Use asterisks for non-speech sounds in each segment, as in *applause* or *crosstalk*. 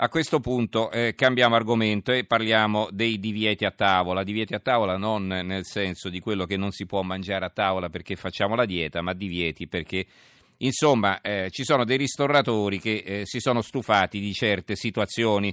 A questo punto eh, cambiamo argomento e parliamo dei divieti a tavola. Divieti a tavola non nel senso di quello che non si può mangiare a tavola perché facciamo la dieta, ma divieti perché insomma eh, ci sono dei ristoratori che eh, si sono stufati di certe situazioni.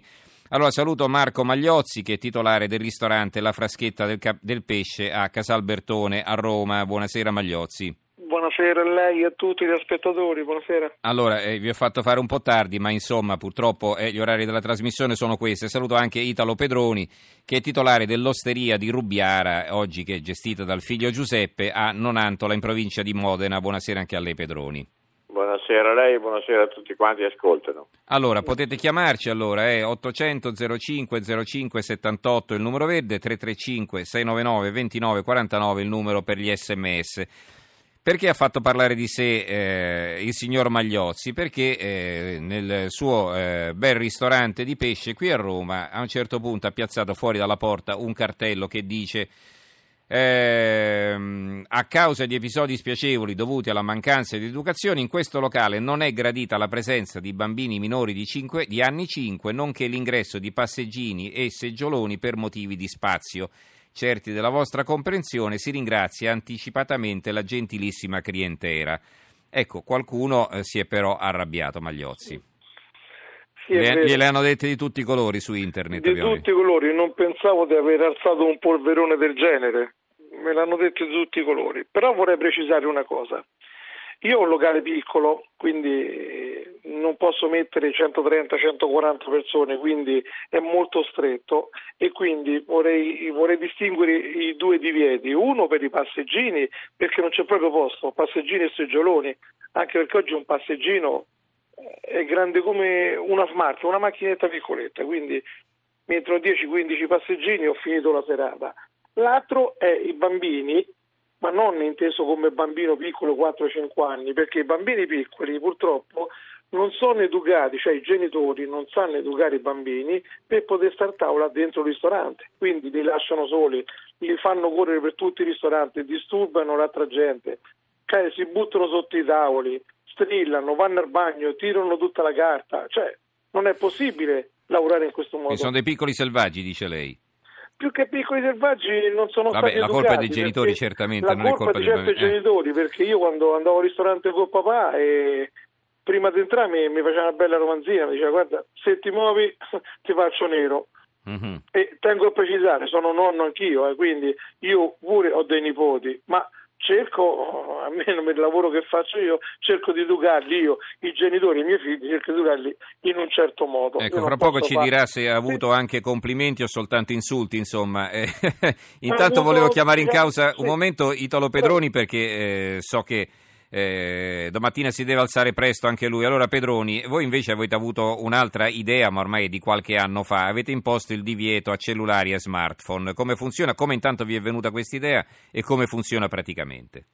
Allora saluto Marco Magliozzi che è titolare del ristorante La Fraschetta del, Cap- del Pesce a Casalbertone a Roma. Buonasera Magliozzi. Buonasera a lei e a tutti gli spettatori, buonasera. Allora, eh, vi ho fatto fare un po' tardi, ma insomma, purtroppo eh, gli orari della trasmissione sono questi. Saluto anche Italo Pedroni, che è titolare dell'osteria di Rubiara, oggi che è gestita dal figlio Giuseppe, a Nonantola, in provincia di Modena. Buonasera anche a lei, Pedroni. Buonasera a lei e buonasera a tutti quanti che ascoltano. Allora, potete chiamarci allora, è 800 05 05 78 il numero verde, 335 699 29 49 il numero per gli sms. Perché ha fatto parlare di sé eh, il signor Magliozzi? Perché eh, nel suo eh, bel ristorante di pesce qui a Roma a un certo punto ha piazzato fuori dalla porta un cartello che dice ehm, a causa di episodi spiacevoli dovuti alla mancanza di educazione in questo locale non è gradita la presenza di bambini minori di, 5, di anni 5 nonché l'ingresso di passeggini e seggioloni per motivi di spazio. Certi della vostra comprensione, si ringrazia anticipatamente la gentilissima clientela. Ecco, qualcuno eh, si è però arrabbiato, Magliozzi. Sì, Le, gliele hanno dette di tutti i colori su internet. di ovviamente. tutti i colori, non pensavo di aver alzato un polverone del genere, me l'hanno detto di tutti i colori, però vorrei precisare una cosa. Io ho un locale piccolo, quindi non posso mettere 130-140 persone, quindi è molto stretto e quindi vorrei, vorrei distinguere i due divieti. Uno per i passeggini, perché non c'è proprio posto, passeggini e seggioloni, anche perché oggi un passeggino è grande come una smart, una macchinetta piccoletta, quindi mi entrano 10-15 passeggini ho finito la serata. L'altro è i bambini, ma non inteso come bambino piccolo 4-5 anni, perché i bambini piccoli purtroppo non sono educati, cioè i genitori non sanno educare i bambini per poter stare a tavola dentro il ristorante, quindi li lasciano soli, li fanno correre per tutti i ristoranti, disturbano l'altra gente, cioè, si buttano sotto i tavoli, strillano, vanno al bagno, tirano tutta la carta, cioè non è possibile lavorare in questo modo. E sono dei piccoli selvaggi, dice lei. Più che piccoli selvaggi non sono Vabbè, stati la colpa è dei genitori, certamente, la non è colpa di dei certi. Eh. genitori, perché io quando andavo al ristorante con papà e prima di entrare mi, mi faceva una bella romanzina, mi diceva guarda, se ti muovi *laughs* ti faccio nero. Mhm. E tengo a precisare, sono nonno anch'io, eh, quindi io pure ho dei nipoti, ma cerco, almeno il lavoro che faccio io, cerco di educarli io, i genitori, i miei figli, cerco di educarli in un certo modo. Ecco, fra poco ci fare- dirà se ha avuto anche complimenti o soltanto insulti, insomma. Eh, *laughs* intanto avuto- volevo chiamare in causa un momento Italo Pedroni perché eh, so che eh, domattina si deve alzare presto anche lui. Allora Pedroni, voi invece avete avuto un'altra idea, ma ormai è di qualche anno fa, avete imposto il divieto a cellulari e smartphone. Come funziona? Come intanto vi è venuta questa idea e come funziona praticamente?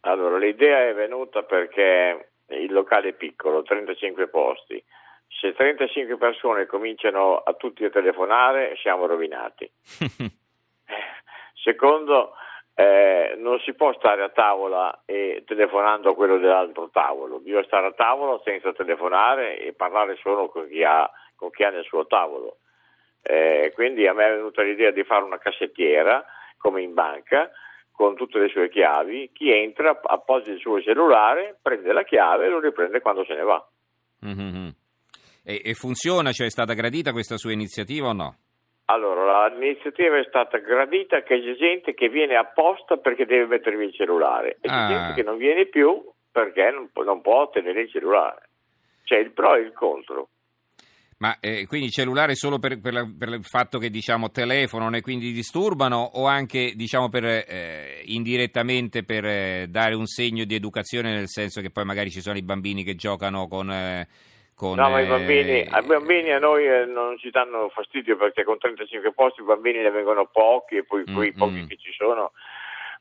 Allora, l'idea è venuta perché il locale è piccolo, 35 posti. Se 35 persone cominciano a tutti a telefonare, siamo rovinati. *laughs* Secondo, eh, non si può stare a tavola e telefonando a quello dell'altro tavolo, bisogna stare a tavola senza telefonare e parlare solo con chi ha, con chi ha nel suo tavolo. Eh, quindi a me è venuta l'idea di fare una cassettiera come in banca con tutte le sue chiavi, chi entra appoggia il suo cellulare, prende la chiave e lo riprende quando se ne va. Mhm. E, e funziona? Cioè è stata gradita questa sua iniziativa o no? Allora, l'iniziativa è stata gradita che c'è gente che viene apposta perché deve mettervi il cellulare e c'è Ah. gente che non viene più perché non, può- non può tenere il cellulare. C'è il pro e il contro. Ma eh, quindi cellulare solo per, per la- per il fatto che diciamo telefonano e quindi disturbano o anche diciamo per, eh, indirettamente per eh, dare un segno di educazione nel senso che poi magari ci sono i bambini che giocano con... con, No, ma i eh, bambini, ai bambini a noi eh, non ci danno fastidio perché con 35 posti i bambini ne vengono pochi e poi quei Mm, pochi mm. che ci sono.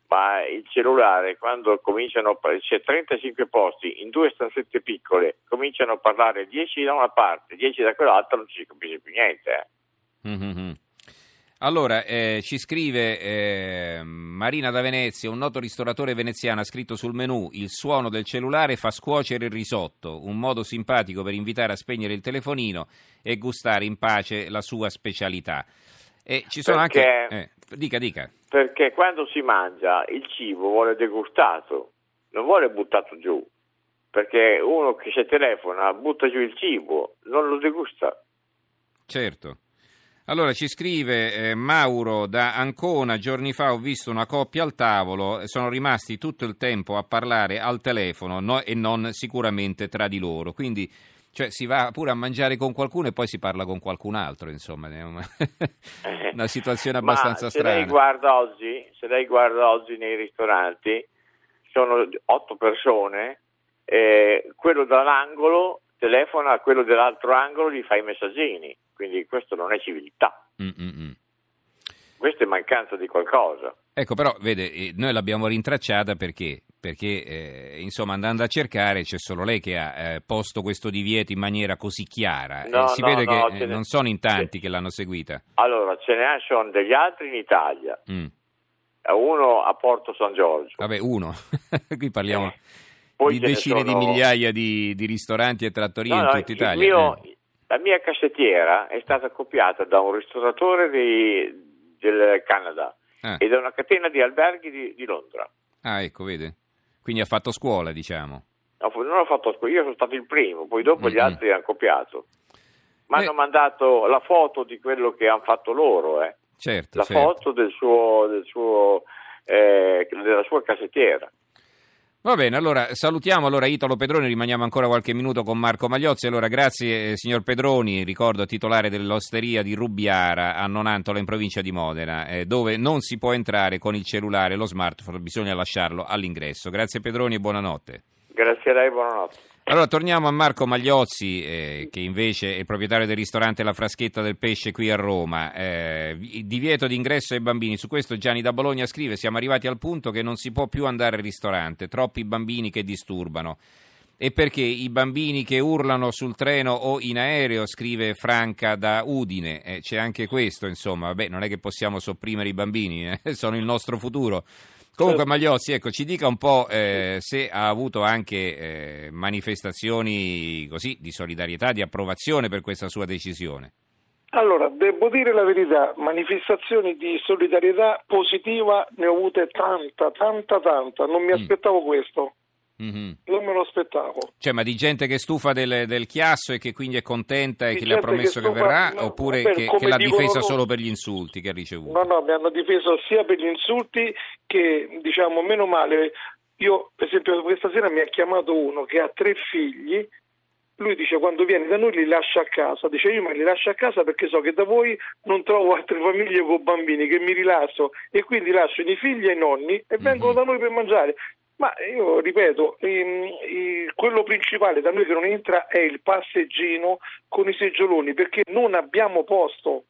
Ma il cellulare, quando cominciano, a- c'è 35 posti in due stanzette piccole, cominciano a parlare 10 da una parte, 10 da quell'altra, non ci si capisce più niente. eh. Mhm. Allora, eh, ci scrive eh, Marina da Venezia, un noto ristoratore veneziano ha scritto sul menù il suono del cellulare fa scuocere il risotto, un modo simpatico per invitare a spegnere il telefonino e gustare in pace la sua specialità. E ci sono Perché- anche... eh, dica, dica. Perché quando si mangia il cibo vuole degustato, non vuole buttato giù. Perché uno che se telefona butta giù il cibo, non lo degusta. Certo. Allora ci scrive eh, Mauro da Ancona, giorni fa ho visto una coppia al tavolo, e sono rimasti tutto il tempo a parlare al telefono no- e non sicuramente tra di loro, quindi cioè, si va pure a mangiare con qualcuno e poi si parla con qualcun altro, insomma, è una, *laughs* una situazione abbastanza Ma se strana. lei guarda oggi, se lei guarda oggi nei ristoranti, sono otto persone, eh, quello dall'angolo telefona a quello dell'altro angolo, gli fa i messaggini, quindi questo non è civiltà, Mm, mm, mm. questa è mancanza di qualcosa. Ecco, però, vede, eh, noi l'abbiamo rintracciata perché? Perché, eh, insomma, andando a cercare c'è solo lei che ha eh, posto questo divieto in maniera così chiara. No, e si no, vede no, che eh, ne- non sono in tanti sì. che l'hanno seguita. Allora, ce ne sono degli altri in Italia, Mm. uno a Porto San Giorgio. Vabbè, uno. *laughs* Qui parliamo Eh, poi di decine di sono- migliaia di, di ristoranti e trattorie No, in no, tutta Italia. mio- eh. La mia cassettiera è stata copiata da un ristoratore di- del Canada Ah. e da una catena di alberghi di, di Londra. Ah, ecco, vede. Quindi ha fatto scuola, diciamo. No, Non ho fatto scuola, io sono stato il primo, poi dopo gli Mm-mm. altri hanno copiato. Mi hanno Eh. mandato la foto di quello che hanno fatto loro, eh. Certo, la certo. foto del suo, del suo, eh, della sua cassettiera. Va bene, allora salutiamo allora Italo Pedroni, rimaniamo ancora qualche minuto con Marco Magliozzi. Allora grazie eh, signor Pedroni, ricordo titolare dell'osteria di Rubbiara a Nonantola in provincia di Modena, eh, dove non si può entrare con il cellulare lo smartphone, bisogna lasciarlo all'ingresso. Grazie Pedroni e buonanotte. Grazie a lei, buonanotte. Allora torniamo a Marco Magliozzi, eh, che invece è proprietario del ristorante La Fraschetta del Pesce qui a Roma. Eh, vi- divieto di ingresso ai bambini, su questo Gianni da Bologna scrive: Siamo arrivati al punto che non si può più andare al ristorante, troppi bambini che disturbano. E perché i bambini che urlano sul treno o in aereo, scrive Franca da Udine, Eh, c'è anche questo, insomma, vabbè, non è che possiamo sopprimere i bambini, eh, *laughs* sono il nostro futuro. Comunque Magliozzi, ecco, ci dica un po' eh, se ha avuto anche eh, manifestazioni così di solidarietà, di approvazione per questa sua decisione. Allora, devo dire la verità, manifestazioni di solidarietà positiva ne ho avute tanta, tanta, tanta, non mi Mm. aspettavo questo, Mhm. non me lo aspettavo. Cioè, ma di gente che stufa del, del chiasso e che quindi è contenta e Di che le ha promesso che che, stufa- verrà, no, oppure vabbè, che, che l'ha difesa loro- solo per gli insulti che ha ricevuto? No, no, mi hanno difeso sia per gli insulti che, diciamo, meno male. Io, per esempio, questa sera mi ha chiamato uno che ha tre figli. Lui dice quando viene da noi li lascia a casa, dice io me li lascio a casa perché so che da voi non trovo altre famiglie con bambini, che mi rilasso e quindi lascio i figli e i nonni e vengono Mhm. da noi per mangiare. Ma io ripeto, ehm, i- quello principale da noi che non entra è il passeggino con i seggioloni perché non abbiamo posto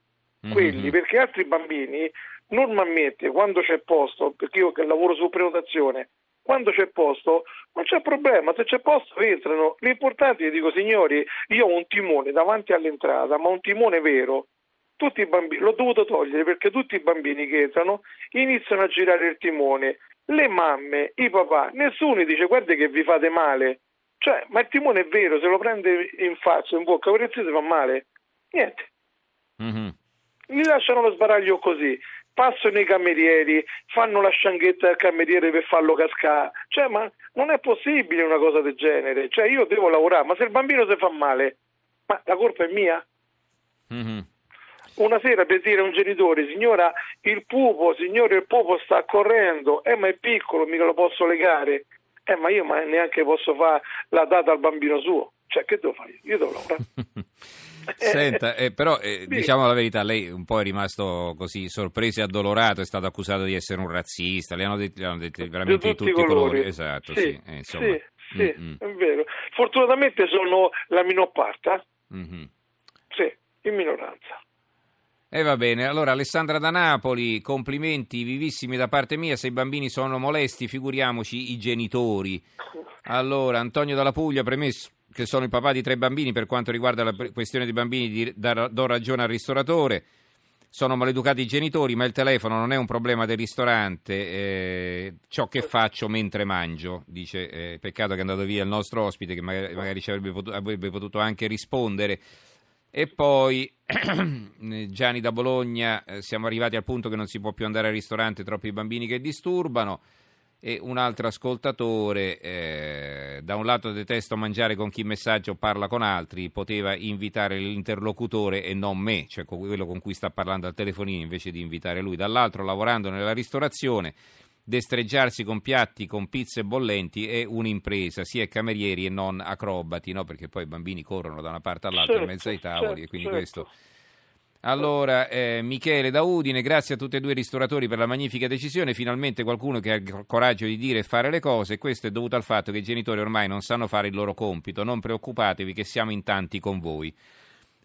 quelli, Mhm. perché altri bambini normalmente quando c'è posto, perché io che lavoro su prenotazione, quando c'è posto non c'è problema, se c'è posto entrano. L'importante è dico signori, io ho un timone davanti all'entrata, ma un timone vero. Tutti i bambini, l'ho dovuto togliere perché tutti i bambini che entrano iniziano a girare il timone. Le mamme, i papà, nessuno dice guarda che vi fate male. Cioè, ma il timone è vero, se lo prende in faccia, in bocca, ora si fa male. Niente Mhm. gli lasciano lo sbaraglio così, passano i camerieri, fanno la scianghetta al cameriere per farlo cascare, cioè ma non è possibile una cosa del genere, cioè io devo lavorare, ma se il bambino si fa male, ma la colpa è mia? Mhm. Una sera per dire a un genitore, signora il pupo, signore il pupo sta correndo, eh ma è piccolo, mica lo posso legare, eh ma io ma neanche posso fare la data al bambino suo, cioè che devo fare? Io devo lavorare. *laughs* Senta, eh, però eh, Sì. diciamo la verità, lei un po' è rimasto così sorpreso e addolorato, è stato accusato di essere un razzista, le hanno detto, le hanno detto veramente di tutti, i colori. Esatto, sì. eh, insomma. sì, sì, Mm, mm. è vero. Fortunatamente sono la minor parte, Mhm. sì, in minoranza. E va bene, allora Alessandra da Napoli, complimenti vivissimi da parte mia, se i bambini sono molesti figuriamoci i genitori. Allora, Antonio dalla Puglia, premesso che sono il papà di tre bambini per quanto riguarda la questione dei bambini, di- da- do ragione al ristoratore. sono maleducati i genitori, ma il telefono non è un problema del ristorante, eh, ciò che faccio mentre mangio, dice, eh, peccato che è andato via il nostro ospite che magari, magari ci avrebbe potuto, avrebbe potuto, anche rispondere. E poi *clears throat* Gianni da Bologna, eh, siamo arrivati al punto che non si può più andare al ristorante, troppi bambini che disturbano. E un altro ascoltatore, eh, da un lato detesto mangiare con chi messaggio parla con altri, poteva invitare l'interlocutore e non me, cioè quello con cui sta parlando al telefonino invece di invitare lui, dall'altro lavorando nella ristorazione, destreggiarsi con piatti, con pizze bollenti è un'impresa, sia camerieri e non acrobati, no? perché poi i bambini corrono da una parte all'altra certo, in mezzo ai tavoli certo, e quindi certo. questo allora, eh, Michele da Udine, grazie a tutti e due i ristoratori per la magnifica decisione. Finalmente qualcuno che ha il coraggio di dire e fare le cose. Questo è dovuto al fatto che i genitori ormai non sanno fare il loro compito. Non preoccupatevi che siamo in tanti con voi.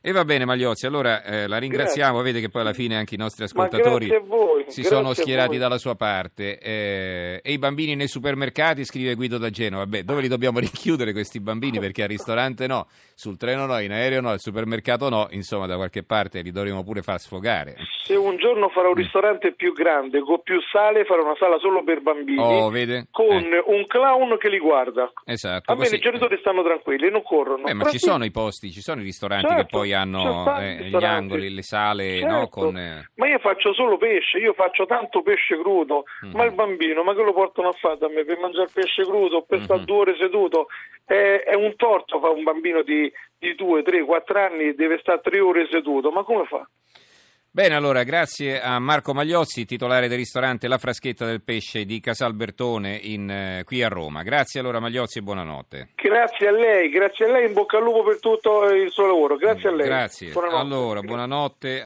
E va bene Magliozzi, allora eh, la ringraziamo, Grazie. vede che poi alla fine anche i nostri Ma ascoltatori grazie a voi, si sono schierati dalla sua parte. Eh, e i bambini nei supermercati, scrive Guido da Genova, vabbè dove li dobbiamo rinchiudere questi bambini? Perché al ristorante no, sul treno no, in aereo no, al supermercato no, insomma da qualche parte li dovremo pure far sfogare. Se un giorno farò un ristorante più grande, con più sale, farò una sala solo per bambini, Oh, con Eh, un clown che li guarda. esatto. A me così- i genitori stanno tranquilli, non corrono. Eh, ma ci Tranquilli. sono i posti, ci sono i ristoranti che Certo, poi ci hanno eh, gli angoli, le sale, Certo, no? Con, eh, Ma io faccio solo pesce, io faccio tanto pesce crudo, Mhm. ma il bambino, ma che lo portano a fare da me per mangiare pesce crudo, per stare Mhm. due ore seduto? È, è un torto fare un bambino di, di due, tre, quattro anni, deve stare tre ore seduto, ma come fa? Bene, allora, grazie a Marco Magliozzi, titolare del ristorante La Fraschetta del Pesce di Casalbertone in, eh, qui a Roma. Grazie allora Magliozzi e buonanotte. Grazie a lei, grazie a lei, in bocca al lupo per tutto il suo lavoro, grazie a lei. Grazie. Buonanotte. Allora, buonanotte.